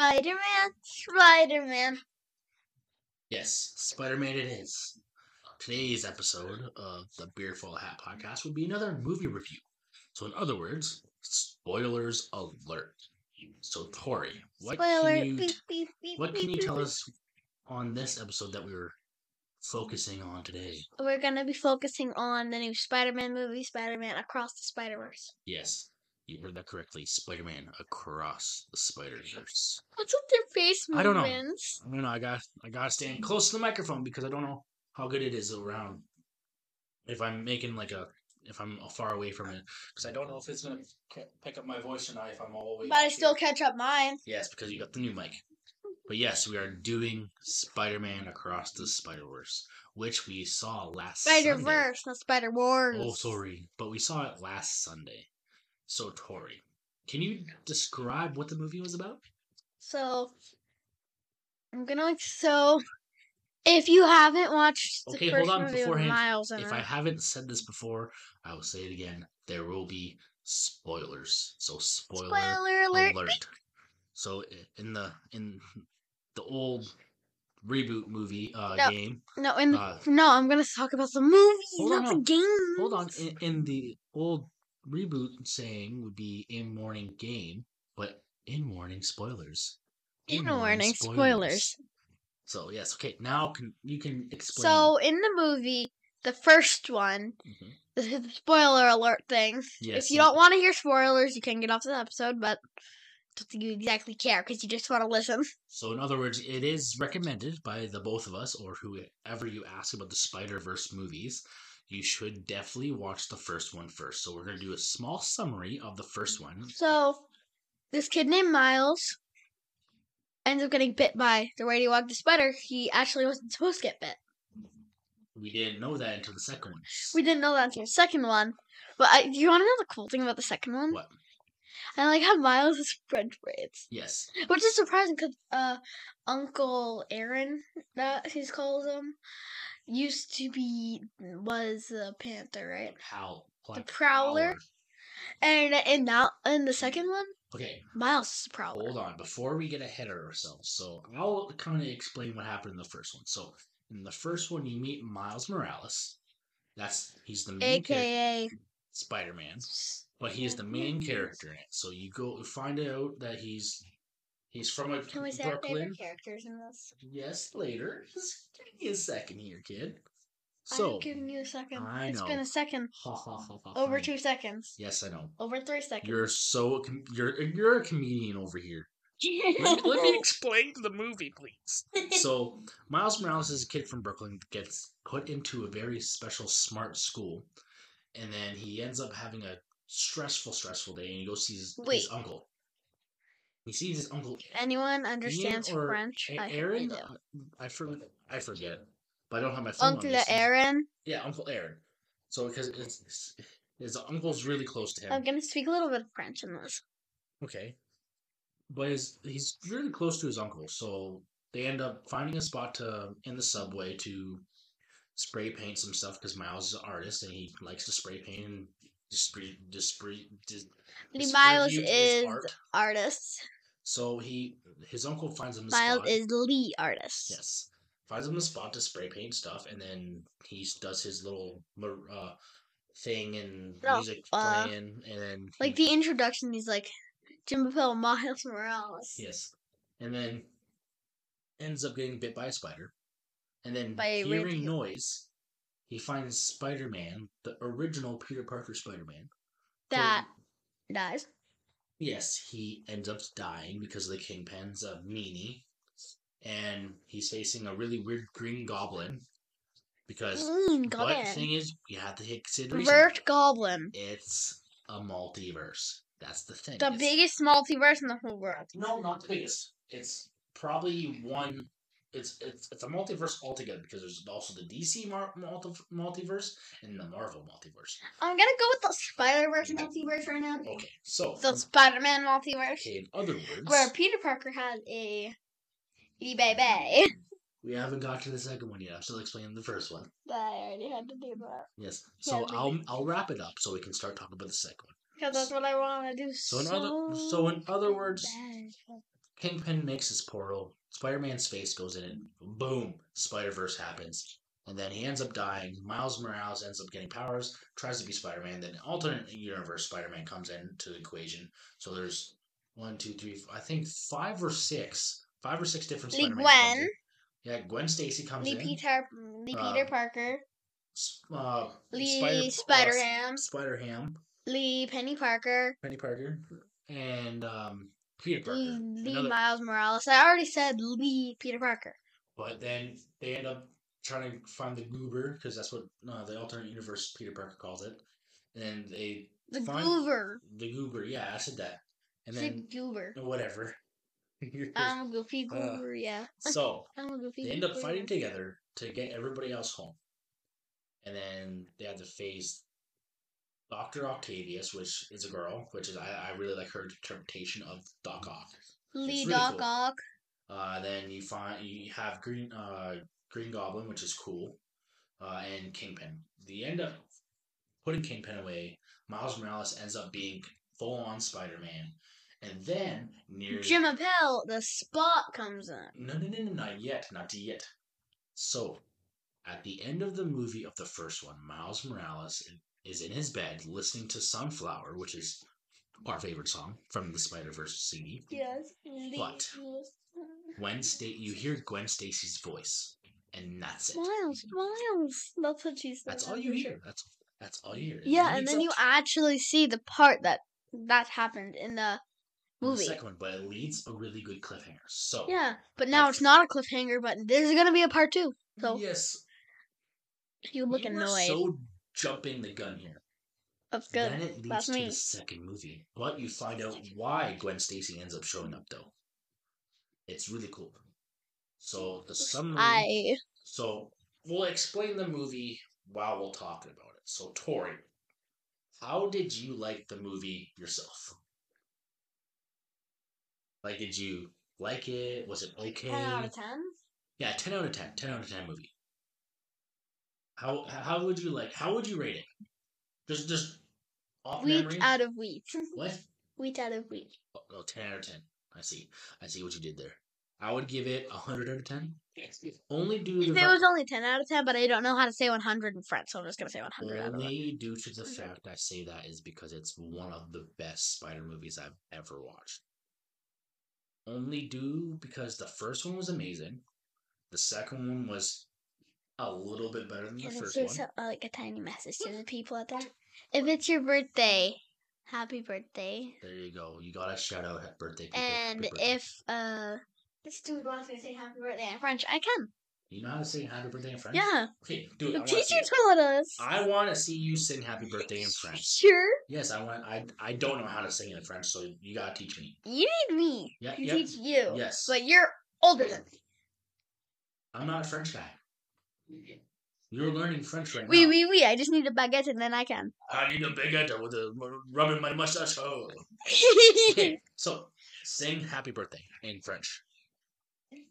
Spider Man, Spider Man. Yes, Spider Man it is. Today's episode of the Beerful Hat podcast would be another movie review. So, in other words, spoilers alert. So, Tori, what Spoiler. can you beep, beep, beep, what can you tell us on this episode that we were focusing on today? We're gonna be focusing on the new Spider Man movie, Spider Man Across the Spider Verse. Yes, you heard that correctly. Spider Man across the Spider Verse. What's with their face movements? I don't know. I don't know. I got I gotta stand close to the microphone because I don't know how good it is around. If I'm making like a if I'm far away from it, because I don't know if it's gonna pick up my voice or not. If I'm all the way. But I still here. catch up mine. Yes, because you got the new mic. But yes, we are doing Spider-Man Across the Spider-Verse, which we saw last Spider Sunday. Verse, not Spider Wars. Oh, sorry, but we saw it last Sunday. So, Tori, can you describe what the movie was about? So I'm gonna so if you haven't watched the Okay, first hold on, movie beforehand, Miles If I haven't said this before, I will say it again. There will be spoilers. So spoiler, spoiler alert. alert. So in the in the old reboot movie uh No. game, No, in uh, no, I'm gonna talk about the movie, not on, the game. hold on, in, in the old reboot saying would be in warning game, but in warning spoilers. In warning spoilers. So yes, okay. Now can you can explain? So in the movie, the first one, Mhm. this is the spoiler alert thing. Yes, if you don't want to hear spoilers, you can get off the episode, but don't think you exactly care because you just want to listen. So, in other words, it is recommended by the both of us, or whoever you ask about the Spider Verse movies. You should definitely watch the first one first. So, we're going to do a small summary of the first one. So this kid named Miles ends up getting bit by the radioactive spider. He actually wasn't supposed to get bit. We didn't know that until the second one. We didn't know that until the second one. But I, do you want to know the cool thing about the second one? What? I like how Miles has French braids. Yes. Which is surprising because uh, Uncle Aaron, that he calls him, used to be was a panther, right? How? The Prowler. And in that in the second one, Okay, Miles is prowler. hold on. Before we get ahead of ourselves, so I'll kind of explain what happened in the first one. So, in the first one, you meet Miles Morales. That's he's the main AKA Spider Man. but he is the main character in it. So you go find out that he's he's from a Can we say our Brooklyn. favorite characters in this? Yes, later. Just give me a second here, kid. I'm giving you a second. I It's know. been a second. ha, ha, ha, ha, Over fine. two seconds. Yes, I know. Over three seconds. You're so com- you're you're a comedian over here. Let me, let me explain the movie, please. So Miles Morales is a kid from Brooklyn that gets put into a very special smart school, and then he ends up having a stressful, stressful day, and he goes see his, his uncle. He sees his uncle Anyone understands or French? A- I Aaron. uh, I forget. I forget, but I don't have my phone. Uncle Aaron. Yeah, Uncle Aaron. So because it's, it's his uncle's really close to him. I'm gonna speak a little bit of French in this. Okay. But his, he's really close to his uncle, so they end up finding a spot to in the subway to spray paint some stuff because Miles is an artist and he likes to spray paint and display display. Dis, Lee Miles is art. artist. So he his uncle finds him the Miles spot. is Lee artist. yes, finds him the spot to spray paint stuff, and then he does his little uh, thing and No, music uh, playing, and then Like the introduction, he's like Jim Pill, Miles Morales. Yes. And then ends up getting bit by a spider. And then By hearing noise, he finds Spider Man, the original Peter Parker Spider Man. That dies. Yes, he ends up dying because of the Kingpin's a meanie. And he's facing a really weird green goblin. Because Mm, but the thing is, you have to consideration. Vert Goblin. It's a multiverse. That's the thing. The It's- biggest multiverse in the whole world. No, not the biggest. It's probably one. It's it's it's a multiverse altogether because there's also the DC mar- multi- multiverse and the Marvel multiverse. I'm gonna go with the Spider Verse multiverse right now. Okay, so The Spider Man multiverse. okay. In other words, Where Peter Parker has a E baby. we haven't got to the second one yet. I'm still explaining the first one. But I already had to do that. Yes. So Yeah, I'll. I'll wrap it up so we can start talking about the second one. Because that's what I want to do So so in other so in other words, bad. Kingpin makes his portal. Spider Man's face goes in it. Boom! Spider Verse happens. And then he ends up dying. Miles Morales ends up getting powers, tries to be Spider Man. Then alternate universe Spider Man comes into the equation. So there's one, two, three. I think five or six, five or six different Spider Man. Gwen. Yeah, Gwen Stacy comes Lee in. Peter, Lee Uh, Peter Parker, Uh, Lee Spider Ham, Spider Ham, Lee Penny Parker, Penny Parker, and um, Peter Parker. Lee Another- Miles Morales. I already said Lee Peter Parker. But then they end up trying to find the goober because that's what uh, the alternate universe Peter Parker calls it. And then they The Fine. Goober. the goober, yeah, I said that. And It's then a Goober. whatever. I'm a goofy Uh, goober, yeah. so I'm a goofy they end up goober. fighting together to get everybody else home. And then they have to face Doctor Octavius, which is a girl, which is I, I really like her interpretation of Doc Ock. Lee really Doc cool. Ock. Uh, then you find you have Green uh, Green Goblin, which is cool, uh, and Kingpin. The end up putting Kingpin away. Miles Morales ends up being full on Spider Man, and then near Jim Appel, the spot comes in. no no no no not yet not yet. So at the end of the movie of the first one, Miles Morales is in his bed listening to Sunflower, which is our favorite song from the Spider Verse CD. Yes. But- Gwen Sta- you hear Gwen Stacy's voice, and that's it. Miles, Miles. That's what she said. That's all you hear. That's that's all you hear. Yeah, and leads then you to actually see the part that that happened in the the movie. second one, but it leads a really good cliffhanger. So Yeah, but now it's not a cliffhanger, but there's gonna be a part two. So yes, you look you annoyed. so jumping the gun here. That's good. Then it leads That's to me. the second movie, but you find out why Gwen Stacy ends up showing up though. It's really cool. So the summary. I So we'll explain the movie while we're talking about it. So Tori, how did you like the movie yourself? Like, did you like it? Was it okay? ten out of ten. Yeah, ten out of 10. 10 out of ten movie. How how would you like? How would you rate it? Just just off Wheat memory. out of wheat. what? Wheat out of wheat. Oh, no, ten out of ten. I see. I see what you did there. I would give it a hundred out of ten. Only due to It was only ten out of ten, but I don't know how to say one hundred in French, so I'm just gonna say one hundred out of. Only due to the fact I say that is because it's one of the best Spider movies I've ever watched. Only due because the first one was amazing. The second one was a little bit better than the first one. so, uh, like a tiny message to the people out there? If it's your birthday, happy birthday. There you go. You got a shout out at birthday people. And birthday. if uh this dude wants me to say happy birthday in French, I can. you know how to say happy birthday in French, Yeah. Okay, do The teacher taught us. I want to see you sing happy birthday in French. Sure. Yes, I want. I I don't know how to sing in French, so you gotta teach me. You need me Yeah, to yeah. teach you. Yes. But you're older than me. I'm not a French guy. You're learning French right Wee now. wee wee. I just need a baguette and then I can. I need a baguette with a rubbing my mustache. Oh. Okay, so sing happy birthday in French.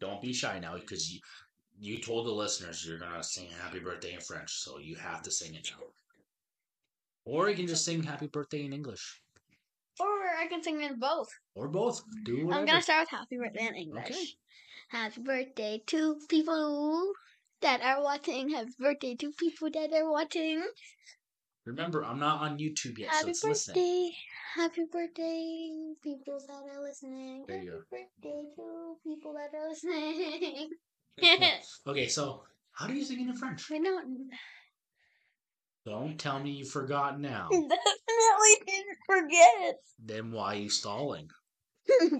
Don't be shy now, because you you told the listeners you're gonna sing happy birthday in French, so you have to sing it now. Or you can just sing happy birthday in English, or I can sing in both. or both. Do whatever. I'm gonna start with happy birthday in English. Okay. Happy birthday to people that are watching. Happy birthday to people that are watching. Remember, I'm not on YouTube yet, so Happy it's listening. birthday. Happy birthday, people that are listening. There you Happy birthday to people that are listening. okay, so how do you sing in French? We don't Don't tell me you forgot now. definitely didn't forget. then why are you stalling?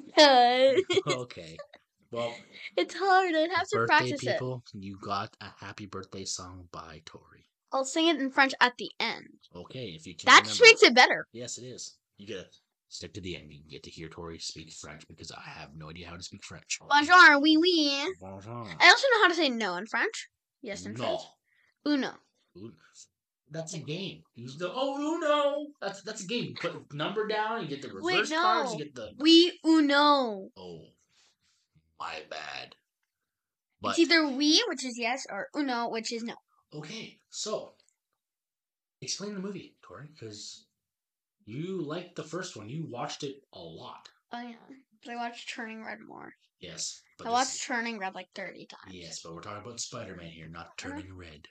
Okay. Well, it's hard. I'd have to practice it. people, you got a happy birthday song by Tori. I'll sing it in French at the end. Okay, if you can. That just remember. makes it better. Yes, it is. You gotta stick to the end. You get to hear Tori speak French because I have no idea how to speak French. Bonjour, oui, oui. Bonjour. I also know how to say no in French. Yes, in no. French. Uno. Uno. That's a game. Use the oh Uno. That's that's a game. You put number down. You get the Wait, reverse cards. You get the We uno. oh, my bad. But It's either we, which is yes, or uno, which is no. okay, so explain the movie, Tori, because you liked the first one. You watched it a lot. Oh yeah. But I watched Turning Red more. Yes. But I watched Turning Red like thirty times. Yes, but we're talking about Spider-Man here, not Uh-huh. Turning Red.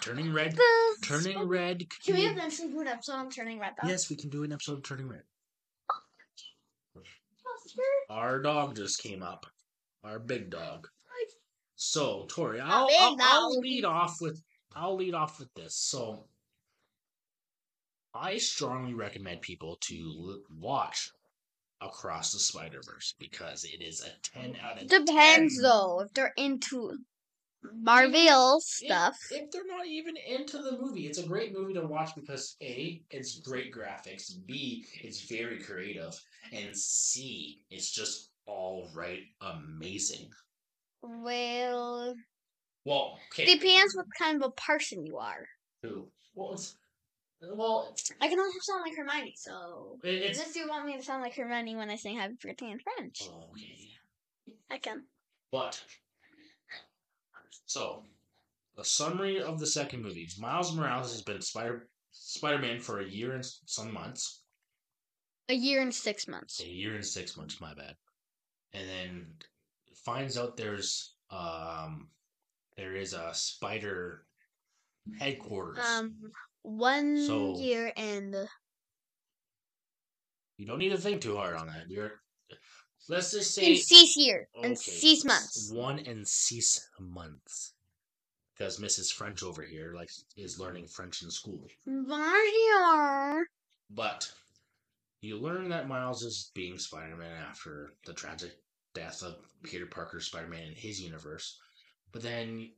Turning Red. The Turning Sp- Red. Can could we eventually do an episode on Turning Red though? Yes, we can do an episode of Turning Red. Our dog just came up. Our big dog. So, Tori, I'll, I'll, I'll lead off with I'll lead off with this. So, I strongly recommend people to watch Across the Spider Verse because it is a ten out of Depends 10. though if they're into Marvel stuff. If, if they're not even into the movie, it's a great movie to watch because A, it's great graphics, B, it's very creative, and C, it's just all right amazing. Well, Well, okay. depends what kind of a person you are. Who? Well, it's well, I can also sound like Hermione, so it, it's unless you want me to sound like Hermione when I sing Happy Birthday in French, okay, I can. but so a summary of the second movie: Miles Morales has been Spider Spider Man for a year and some months. A year and six months. a year and six months, my bad. And then finds out there's um there is a spider headquarters. Um, one So- year and you don't need to think too hard on that. You're let's just say six year and okay, six months. One and six months. Because Mrs. French over here like is learning French in school. But you learn that Miles is being Spider Man after the tragic death of Peter Parker Spider Man in his universe. But then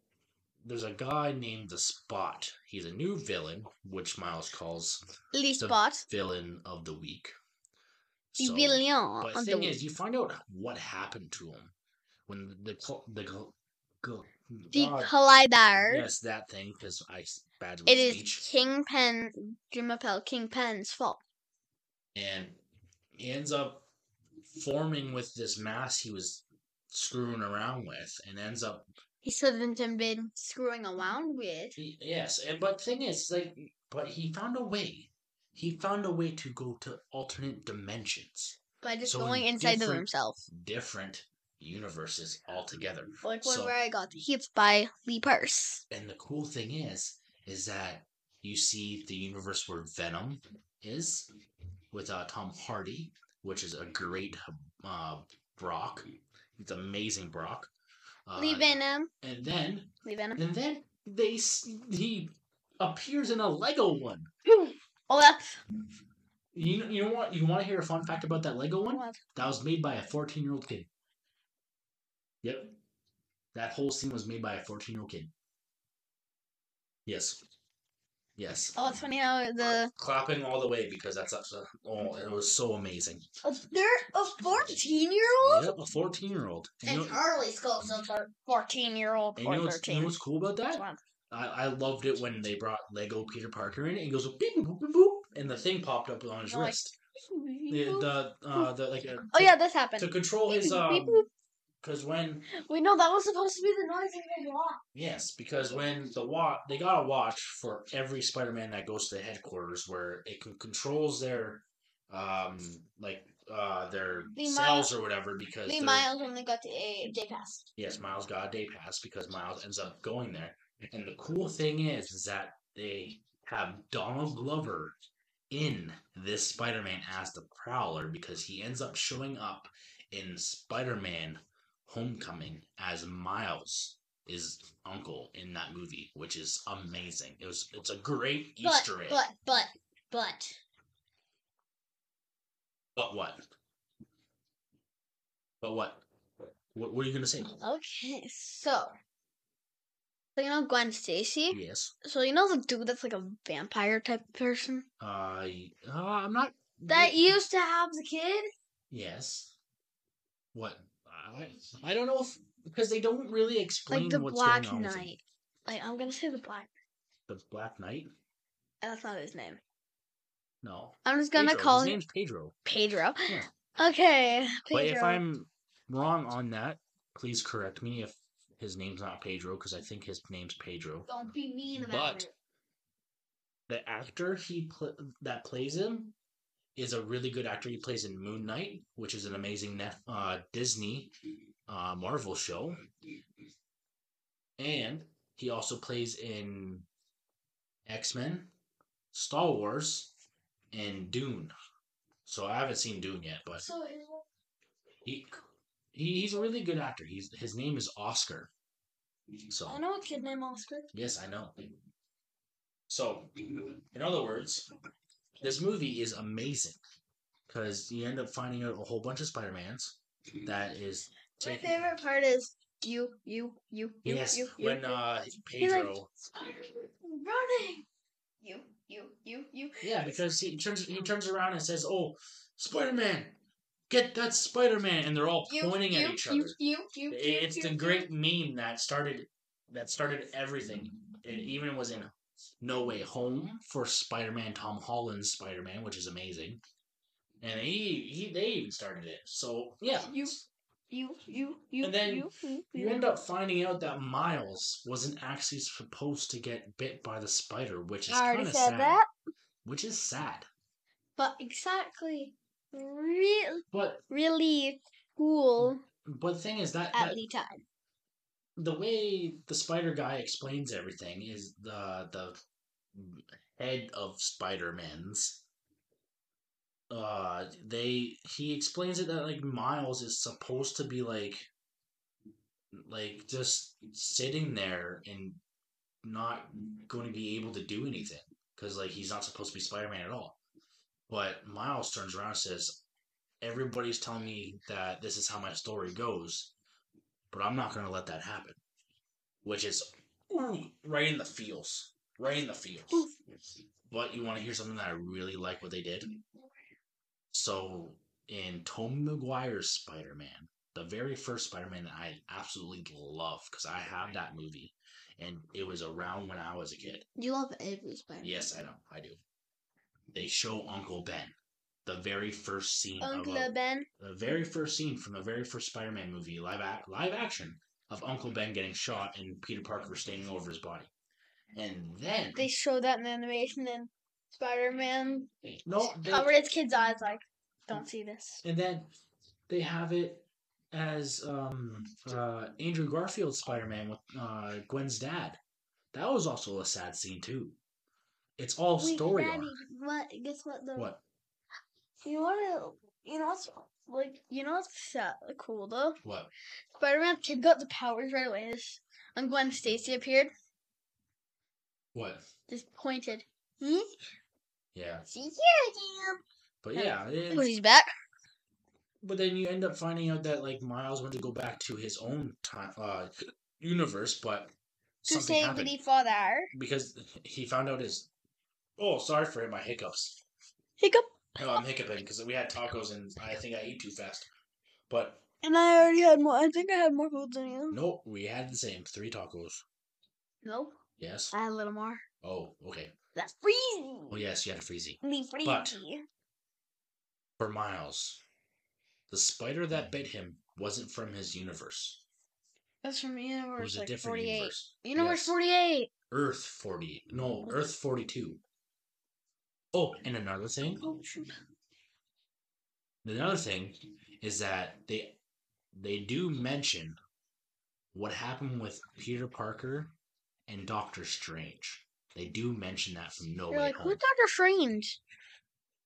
there's a guy named the Spot. He's a new villain, which Miles calls the Spot. villain of the week. The So- villain but the the thing is, week. you find out what happened to him when the the go The God, Collider. yes that thing because I s- bad with It is speech Kingpin, Jim Appel, Kingpin's fault. and he ends up forming with this mass he was screwing around with and ends up He shouldn't have been screwing around with. he- yes and but thing is like but he found a way he found a way to go to alternate dimensions By just So going in inside of himself. different universes altogether Like one So- where I got hit by Lee Purse. and the cool thing is is that you see the universe where venom is with uh, tom hardy which is a great uh, brock. It's amazing brock. Uh, Lee Venom. and then Lee Venom. and then they he appears in a lego one. Oh, that's you know, you know what? You want to hear a fun fact about that lego one? What? that was made by a 14 year old kid. Yep. That whole scene was made by a 14 year old kid. Yes yes Oh, it's funny how the. clapping all the way because that's such a oh it was so amazing Oh, they're a 14 year old? yep a 14 year old and you And know, Harley's close a 14 year old and you know what's, you know what's cool about that I, I loved it when they brought Lego Peter Parker in and he goes beep boop boop boop and the thing popped up on his Like, wrist the the uh the like uh, Oh, yeah, this happened. to control his um. Because when we know that was supposed to be the noise in your watch. Yes, because when the watch they got a watch for every Spider-Man that goes to the headquarters, where it can controls their, um, like uh their The cells or whatever. Because they're- Miles only got the a day pass. yes, Miles got a day pass because Miles ends up going there. And the cool thing is, is that they have Donald Glover in this Spider-Man as the Prowler because he ends up showing up in Spider-Man Homecoming as Miles is uncle in that movie, which is amazing. It was it's a great But, Easter egg. but, but, but. But what? But what? What, what are you gonna say? Okay, so. So, you know Gwen Stacy? Yes. So, you know the dude that's like a vampire type person? Uh, uh I'm not. That used to have the kid? Yes. What? I I don't know if because they don't really explain Like the what's Black going on with him. Knight. Like, I'm gonna say the Black. The Black Knight? That's not his name. No. I'm just gonna Pedro. call His him name's Pedro. Pedro. Yeah. Okay, But if I'm wrong on that, please correct me if his name's not Pedro because I think his name's Pedro. Don't be mean about But- it. The actor he pl- that plays him is a really good actor. He plays in Moon Knight, which is an amazing uh, Disney uh, Marvel show, and he also plays in X Men, Star Wars, and Dune. So I haven't seen Dune yet, but he, he he's a really good actor. He's his name is Oscar. So I know a kid named Oscar. Yes, I know. So, in other words, this movie is amazing because you end up finding out a whole bunch of Spider Mans that is My favorite part is you, you, you, you, Yes, you, you. when uh, He's like, Pedro. Running. You, you, you, you. Yeah, because he turns he turns around and says, "Oh, Spider Man, get that Spider Man," and they're all You, pointing you, at each other. You, you, you, It's the great meme that started that started everything. It even was in No Way Home for Spider-Man, Tom Holland's Spider-Man, which is amazing. And he he they even started it. So yeah. You, you, you, you, And then you, you, You end up finding out that Miles wasn't actually supposed to get bit by the spider, which is kind of sad. that. Which is sad. But exactly, real, But really cool but the thing is that, at that the time. The way the spider guy explains everything is the the head of Spider-Man's uh they he explains it that like Miles is supposed to be like like just sitting there and not going to be able to do anything because like he's not supposed to be Spider-Man at all. But Miles turns around and says, "Everybody's telling me that this is how my story goes, but I'm not going to let that happen." Which is ooh, right in the feels, right in the feels. But you want to hear something that I really like what they did? So in Tobey Maguire's Spider-Man, the very first Spider-Man that I absolutely love because I have that movie, and it was around when I was a kid. You love every Spider Man. Yes, I know, I do. They show Uncle Ben, the very first scene Uncle of a, Ben. the very first scene from the very first Spider-Man movie, live ac- live action of Uncle Ben getting shot and Peter Parker standing over his body, and then They show that in the animation and Spider Man no, they, covered his kid's eyes like, don't see this. and then they have it as um uh Andrew Garfield's Spider-Man with uh Gwen's dad. That was also a sad scene too. It's all Wait, story Daddy, what? Guess what? What? You want to? You know what's like? You know what's sad, cool though? What? Spider Man kid got the powers right away. And Gwen Stacy appeared, What? just pointed. Hmm? Yeah. See here, I am. But Yeah. it's- But he's back. but then you end up finding out that like Miles went to go back to his own time uh universe, but To save the father. because he found out his. Oh, sorry for my hiccups. Hiccup. No, I'm hiccuping because we had tacos and I think I ate too fast. But And I already had more. I think I had more food than you. no, we had the same three tacos. Nope. Yes. I had a little more. Oh, okay. That's freezing. Oh yes, you had a freezy. Me freezy. But- For Miles, the spider that hmm. bit him wasn't from his universe. That's from It Universe was a like different 48. universe. Universe Yes. 48. Earth 40. No, Earth 42. Oh, and another thing. Oh, shoot. Another thing is that they they do mention what happened with Peter Parker and Doctor Strange. They do mention that from No You're Way like, Home. who's Doctor Strange?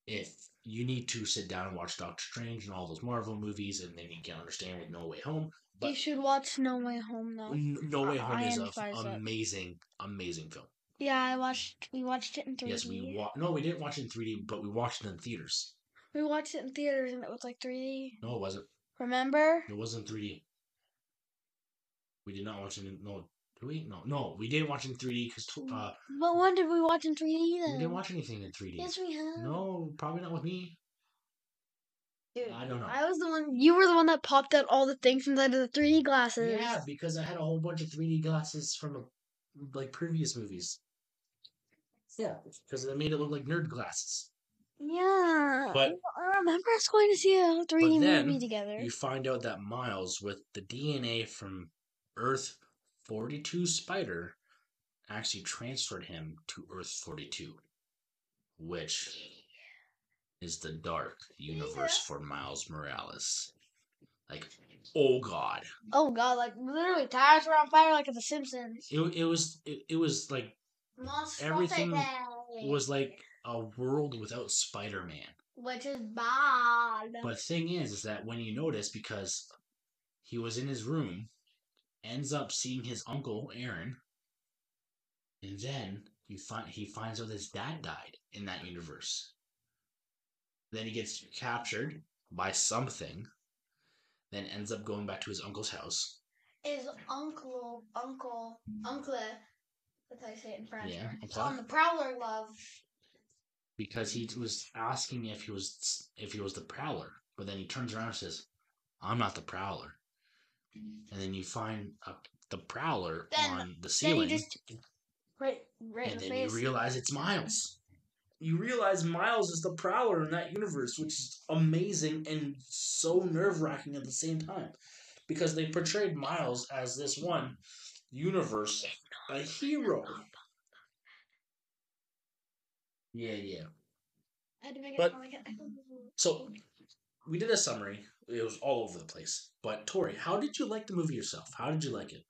If you need to sit down and watch Doctor Strange and all those Marvel movies, and then you can understand with No Way Home. you should watch No Way Home though. N- No Way Home I is an amazing, amazing film. Yeah, I watched. We watched it in 3D. Yes, we wa- no, we didn't watch it in 3D, but we watched it in theaters. We watched it in theaters and it was like 3D. No, it wasn't. Remember? It wasn't 3D. We did not watch it in no. Did we? No, no, we didn't watch it in 3D because uh, But when did we watch in 3D then? we didn't watch anything in 3D. Yes, we have. No, probably not with me. Dude, I don't know. I was the one. You were the one that popped out all the things inside of the 3D glasses. Yeah, because I had a whole bunch of 3D glasses from uh, like previous movies. Yeah, because they made it look like nerd glasses. Yeah. But- I remember us going to see a 3D then movie together. You find out that Miles, with the DNA from Earth 42 Spider, actually transferred him to Earth 42, which is the dark universe for Miles Morales. Like, oh god, Oh god, like literally tires were on fire like at The Simpsons. it it was it, it was like Everything was like a world without Spider Man. which is bad. But thing is, is that when you notice, because he was in his room, ends up seeing his uncle Aaron, and then you find he finds out his dad died in that universe. Then he gets captured by something, then ends up going back to his uncle's house. Is uncle uncle uncle that's how you say it in French. Yeah, On the Prowler love. because he was asking if he was if he was the prowler, but then he turns around and says, "I'm not the prowler." And then you find uh, the prowler Then- on the ceiling, just right right in and the then you realize it's Miles. You realize Miles is the prowler in that universe, which is amazing and so nerve wracking at the same time, because they portrayed Miles as this one universe a hero. Yeah, yeah. I had to make But- it. So we did a summary. It was all over the place. But Tori, how did you like the movie yourself? How did you like it?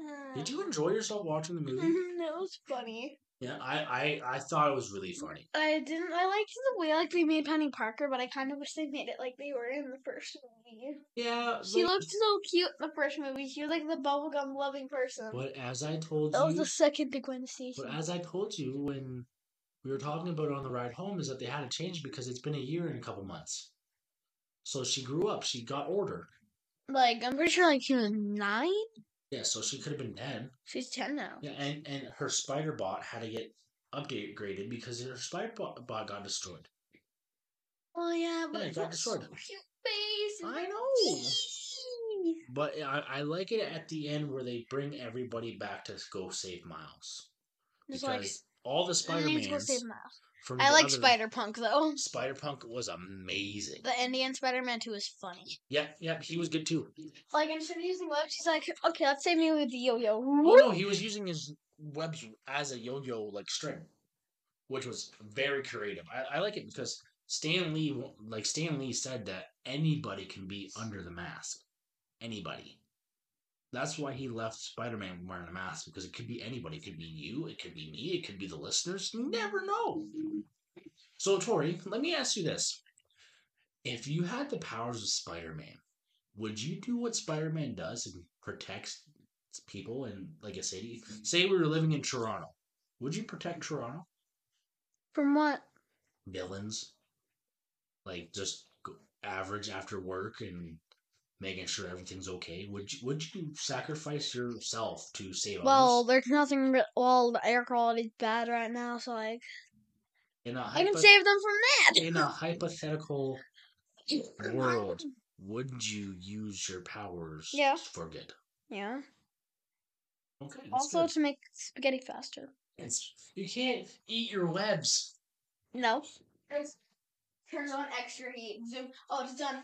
Uh, did you enjoy yourself watching the movie? That was funny. Yeah, I, I, I thought it was really mm, funny. I didn't. I liked the way like they made Penny Parker, but I kind of wish they made it like they were in the first movie. Yeah, She looked so cute in the first movie. She was like the bubblegum loving person. but as I told you that was the second to Gwen Stacy. but as I told you when we were talking about it on the ride home, is that they had to change because it's been a year and a couple months. So she grew up. She got older. Like I'm pretty sure like she was nine. Yeah, so she could have been dead. She's ten now. Yeah, and, and her spider bot had to get upgraded because her spider bot, got destroyed. Oh yeah, but Yeah, it got destroyed. cute face. I like, know. But I, I like it at the end where they bring everybody back to go save Miles. Because like all the Spider need to go save Mans. From I like Spider Punk though. Spider Punk was amazing. The Indian Spider Man too was funny. Yeah, yeah, he was good too. Like instead of using webs, he's like, okay, let's save me with the yo-yo. Oh no, he was using his webs as a yo-yo like string, which was very creative. I, I like it because Stan Lee, like Stan Lee said that anybody can be under the mask, anybody. That's why he left Spider-Man wearing a mask because it could be anybody. It could be you. It could be me. It could be the listeners. You never know. So Tori, let me ask you this: If you had the powers of Spider-Man, would you do what Spider-Man does and protects people in like a city? Say we were living in Toronto. Would you protect Toronto? From what? Villains, like just average after work and making sure everything's okay. Would you would you sacrifice yourself to save Well, others? there's nothing. Re- well, the air quality's bad right now, so like In a I can save them from that. in a hypothetical world, would you use your powers Yeah. for good? Yeah. Okay. Also good. to make spaghetti faster. It's, you can't eat your webs. No. It turns on extra heat. Zoom. Oh, it's done.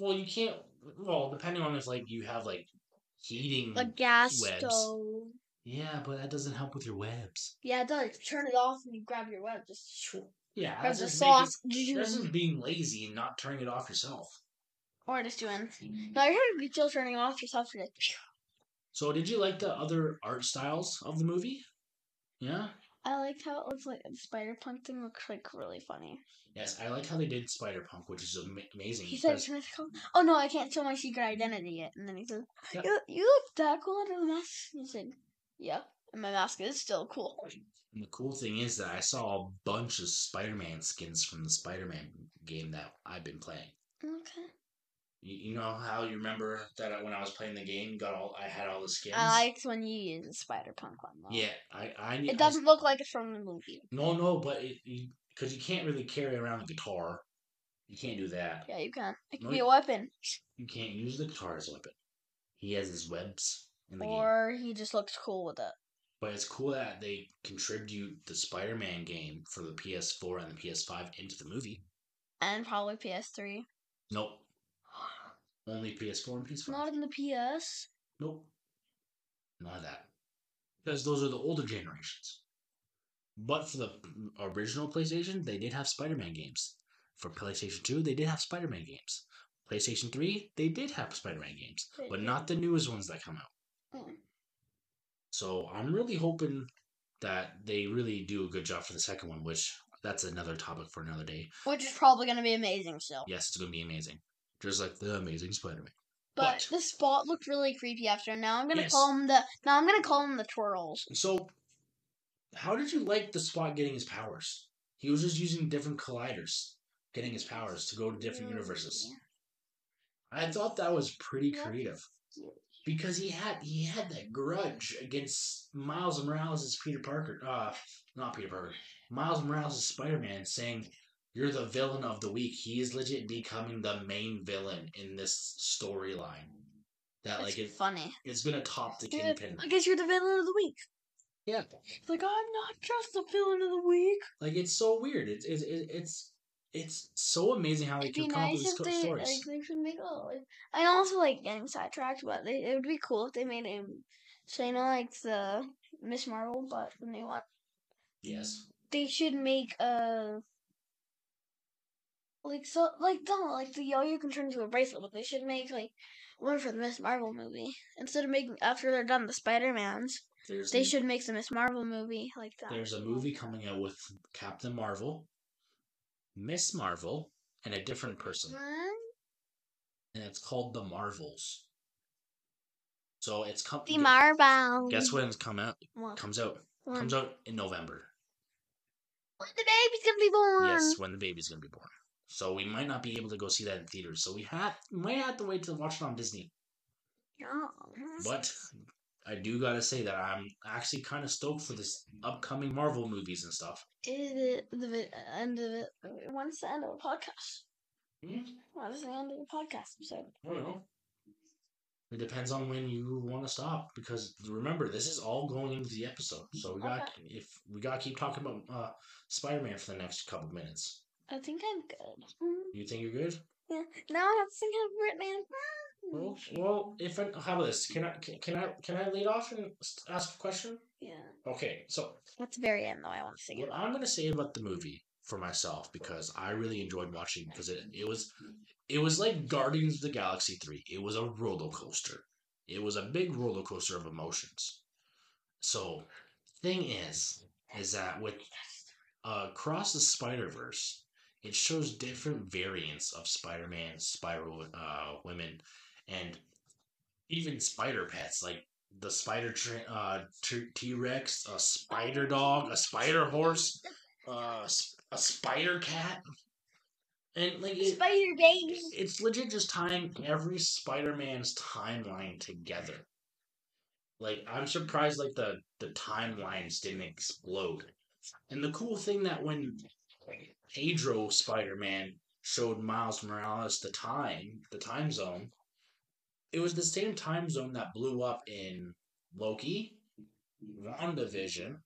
Well, you can't. Well, depending on if like you have like heating. Like gas Webs. stove. yeah, but that doesn't help with your webs. Yeah, it does. Turn it off and you grab your web. Just. Yeah, grab the just sauce. making- That's just being lazy and not turning it off yourself. Or just doing. No, you're gonna be still turning it off yourself. You're like, So, did you like the other art styles of the movie? Yeah. I liked how it looks like the spider punk thing looks like really funny. Yes, I like how they did Spider Punk, which is ama- amazing. He said, because- "Can "Oh no, I can't show my secret identity yet." And then he said, Yeah. "You, you look that cool under the mask." He said, "Yeah, and my mask is still cool." And the cool thing is that I saw a bunch of Spider-Man skins from the Spider-Man game that I've been playing. Okay. You, you know how you remember that when I was playing the game, got all I had all the skins. I liked when you used spider punk one though. yeah, I I It doesn't look like it's from the movie. No, no, but it because you, can't really carry around a guitar. You can't do that. Yeah, you can. It can No, be a weapon, You can't use the guitar as a weapon. He has his webs in the game. or he just looks cool with it. But it's cool that they contribute the Spider-Man game for the PS4 and the PS5 into the movie. And probably PS3. Nope. Only PS4 and PS5. Not in the PS. Nope. None of that. Because those are the older generations. But for the original PlayStation, they did have Spider-Man games. For PlayStation 2, they did have Spider-Man games. PlayStation 3, they did have Spider-Man games, They but did. not the newest ones that come out. Mm. So I'm really hoping that they really do a good job for the second one, which that's another topic for another day. Which is probably going to be amazing still. Yes, it's going to be amazing. Just like the Amazing Spider-Man. But, But- the spot looked really creepy after. Now I'm gonna Yes. call him the. Now I'm gonna call him the twirls. So, how did you like the Spot getting his powers? He was just using different colliders, getting his powers to go to different Mm, universes. I thought that was pretty Yeah. creative because he had he had that grudge against Miles Morales as Peter Parker. Uh, not Peter Parker. Miles Morales as Spider Man, saying you're the villain of the week. He is legit becoming the main villain in this storyline. That It's like it, funny. it's gonna top to Yeah, Kingpin. I guess you're the villain of the week. Yeah, It's like I'm not just the villain of the week. like it's so weird. It's it's it's it's, it's so amazing how they It'd be can come up with these if they stories. like they should make a like. I also like getting sidetracked, but they, it would be cool if they made him, so you know, like the Miss Marvel, but the new one. yes, They should make a like so like no like the yo-yo can turn into a bracelet, but they should make like one for the Miss Marvel movie instead of making after they're done the Spider Mans. there's They a- should make the Miss Marvel movie like that. There's a movie coming out with Captain Marvel, Miss Marvel, and a different person, What? and it's called The Marvels. So it's come. The Marvel. Guess when it's come out? What? Comes out. When? Comes out in November. When the baby's gonna be born. Yes, when the baby's gonna be born. So we might not be able to go see that in theaters. So we have might have to wait to watch it on Disney. Yeah. But I do gotta say that I'm actually kind of stoked for this upcoming Marvel movies and stuff. Is it the end of it? When's the end of the podcast? Hmm? What is the end of the podcast episode? I don't know. It depends on when you want to stop because remember this is all going into the episode. So we got if we got to keep talking about uh, Spider-Man for the next couple minutes. I think I'm good. You think you're good? Yeah. Now I have to think of Batman. Well, well, if I, how about this? Can I can, can I can I lead off and ask a question? Yeah. Okay, so At the very end, though, I want to think what. I'm gonna say about the movie for myself because I really enjoyed watching because it it was it was like Guardians of the Galaxy three. It was a roller coaster. It was a big roller coaster of emotions. So, thing is, is that with uh, across the Spider Verse, it shows different variants of Spider Man, Spiral uh, Women, and even spider pets like the spider uh, T Rex, a spider dog, a spider horse, uh, a spider cat, and like it, Spider baby. it's legit just tying every Spider-Man's timeline together. Like I'm surprised like the the timelines didn't explode. And the cool thing that when Pedro Spider-Man showed Miles Morales the time, the time zone, it was the same time zone that blew up in Loki, WandaVision,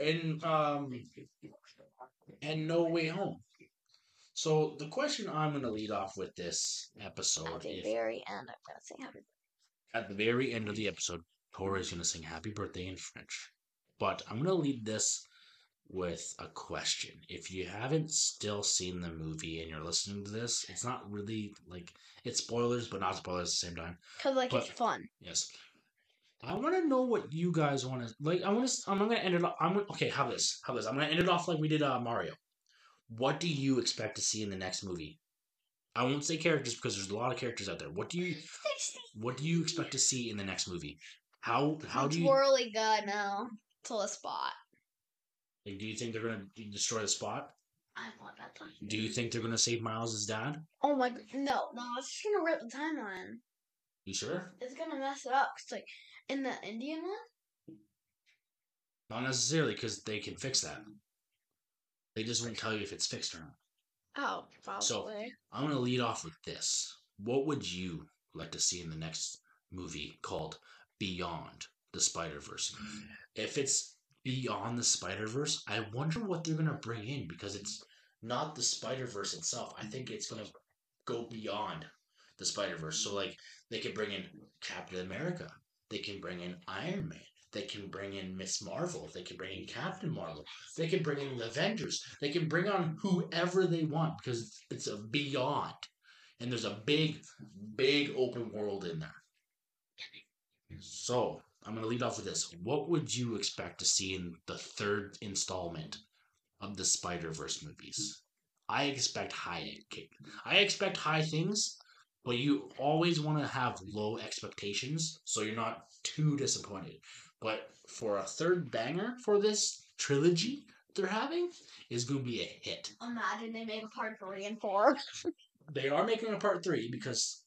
and um and No Way Home. So the question I'm going to lead off with this episode At the is very end, I'm gonna sing happy. at the very end of the episode, Tori is going to sing Happy Birthday in French. But I'm going to lead this with a question. If you haven't still seen the movie and you're listening to this, it's not really like it's spoilers, but not spoilers at the same time. Cause like it's fun. Yes. I want to know what you guys want to like. I want to. I'm going to end it. Off, I'm gonna, okay. How this? How this? I'm going to end it off like we did uh, Mario. What do you expect to see in the next movie? I won't say characters because there's a lot of characters out there. What do you What do you expect to see in the next movie? How How do you really good now. Till a spot. Like, Do you think they're going to destroy the spot? I want that. to- Do you think they're going to save Miles' dad? Oh my no, no, it's just gonna rip the timeline. You sure? It's gonna mess it up. Cause like in the Indian one, Not necessarily because they can fix that. They just won't tell you if it's fixed or not. oh, probably. So- I'm going to lead off with this. What would you like to see in the next movie called Beyond the Spider Verse? If it's Beyond the Spider Verse, I wonder what they're to bring in because it's not the Spider Verse itself. I think it's to go beyond the Spider Verse. So, like, they could bring in Captain America, they can bring in Iron Man, They can bring in Miss Marvel. They can bring in Captain Marvel. They can bring in the Avengers. They can bring on whoever they want because it's a beyond. And there's a big, big open world in there. So I'm going to lead off with this. What would you expect to see in the third installment of the Spider Verse movies? I expect high. I expect high things, but you always want to have low expectations so you're not too disappointed. But for a third banger for this trilogy they're having is going to be a hit. Imagine they make a part three and four. They are making a part three because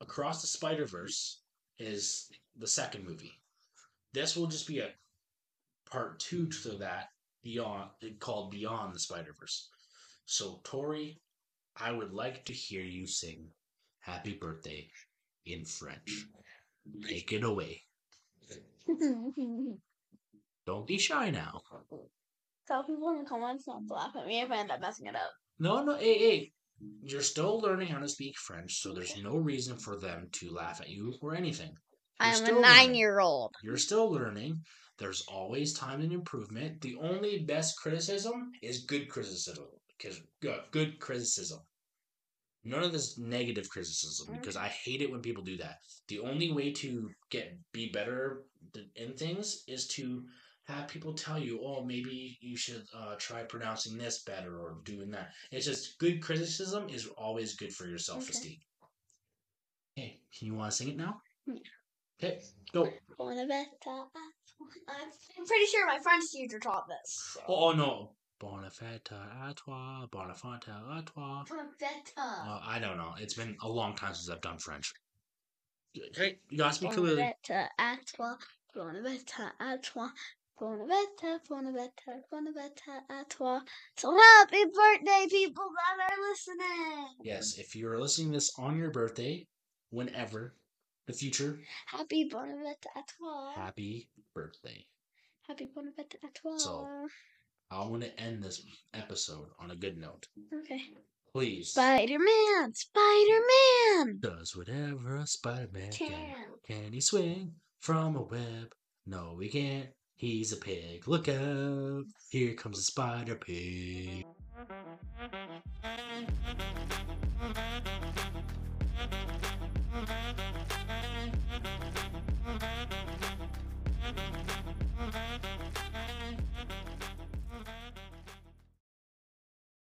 Across the Spider Verse is the second movie. This will just be a part two to that beyond called Beyond the Spider Verse. So Tori, I would like to hear you sing Happy Birthday in French. Take it away. Don't be shy now. Tell people in the comments not to laugh at me if I end up messing it up. No, no, hey, hey. You're still learning how to speak French, so there's no reason for them to laugh at you or anything. I'm a nine year old. You're still learning. There's always time and improvement. The only best criticism is good criticism. Because good, good criticism. None of this negative criticism because I hate it when people do that. The only way to get be better in things is to have people tell you, "Oh, maybe you should uh, try pronouncing this better or doing that." It's just good criticism is always good for your self esteem. Okay, can you want to sing it now? Yeah. Okay, go. Bonavetta. I'm pretty sure my French teacher taught this. Oh, oh no. Bonafetta à toi, Bonafanta à toi. Bonavetta. Uh, I don't know. It's been a long time since I've done French. Okay, you gotta speak clearly. Bonavetta à toi. Bonavetta à toi. Bonavetta, Bonavetta, Bonavetta à toi. So happy birthday, people that are listening. Yes, if you're listening to this on your birthday, whenever, the future, Happy Bonavetta à toi. happy birthday. Happy Bonavetta à toi. So- I want to end this episode on a good note. okay. Please. Spider Man, Spider Man. Does whatever a Spider-Man can. Can. Can he swing from a web? No, he can't. He's a pig. Look out. Here comes a spider pig.